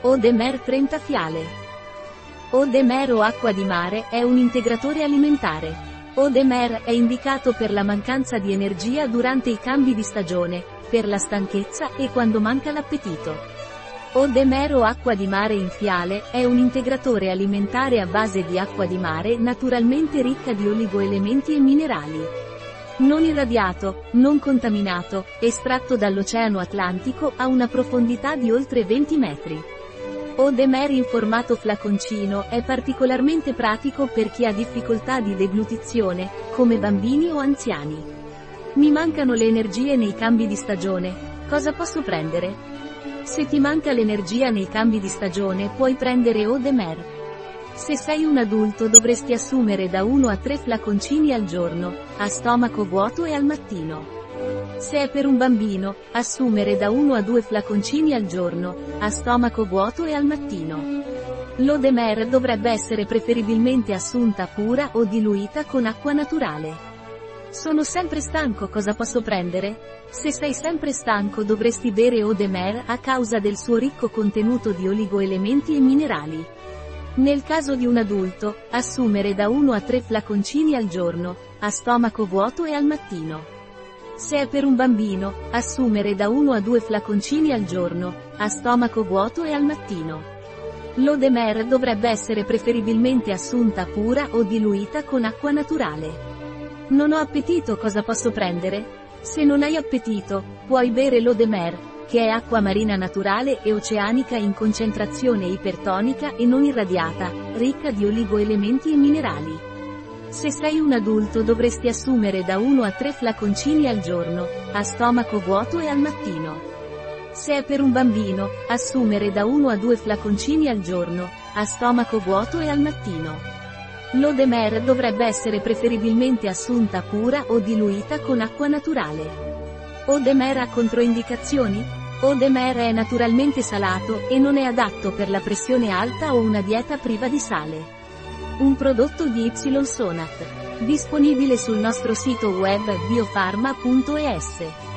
Odemer 30 fiale. Odemer o acqua di mare è un integratore alimentare. Odemer è indicato per la mancanza di energia durante i cambi di stagione, per la stanchezza e quando manca l'appetito. Odemer o acqua di mare in fiale è un integratore alimentare a base di acqua di mare naturalmente ricca di oligoelementi e minerali. Non irradiato, non contaminato, estratto dall'Oceano Atlantico a una profondità di oltre 20 metri. Odemer in formato flaconcino è particolarmente pratico per chi ha difficoltà di deglutizione, come bambini o anziani. Mi mancano le energie nei cambi di stagione. Cosa posso prendere? Se ti manca l'energia nei cambi di stagione puoi prendere Odemer. Se sei un adulto dovresti assumere da 1 a 3 flaconcini al giorno, a stomaco vuoto e al mattino. Se è per un bambino, assumere da 1 a 2 flaconcini al giorno, a stomaco vuoto e al mattino. L'Odemer dovrebbe essere preferibilmente assunta pura o diluita con acqua naturale. Sono sempre stanco cosa posso prendere? Se sei sempre stanco dovresti bere Odemer a causa del suo ricco contenuto di oligoelementi e minerali. Nel caso di un adulto, assumere da 1 a 3 flaconcini al giorno, a stomaco vuoto e al mattino. Se è per un bambino, assumere da 1 a 2 flaconcini al giorno, a stomaco vuoto e al mattino. L'Odemer dovrebbe essere preferibilmente assunta pura o diluita con acqua naturale. Non ho appetito cosa posso prendere? Se non hai appetito, puoi bere l'Odemer, che è acqua marina naturale e oceanica in concentrazione ipertonica e non irradiata, ricca di oligoelementi e minerali. Se sei un adulto dovresti assumere da 1 a 3 flaconcini al giorno, a stomaco vuoto e al mattino. Se è per un bambino, assumere da 1 a 2 flaconcini al giorno, a stomaco vuoto e al mattino. L'Odemer dovrebbe essere preferibilmente assunta pura o diluita con acqua naturale. Odemer ha controindicazioni? Odemer è naturalmente salato e non è adatto per la pressione alta o una dieta priva di sale. Un prodotto di Y Sonat. Disponibile sul nostro sito web biofarma.es.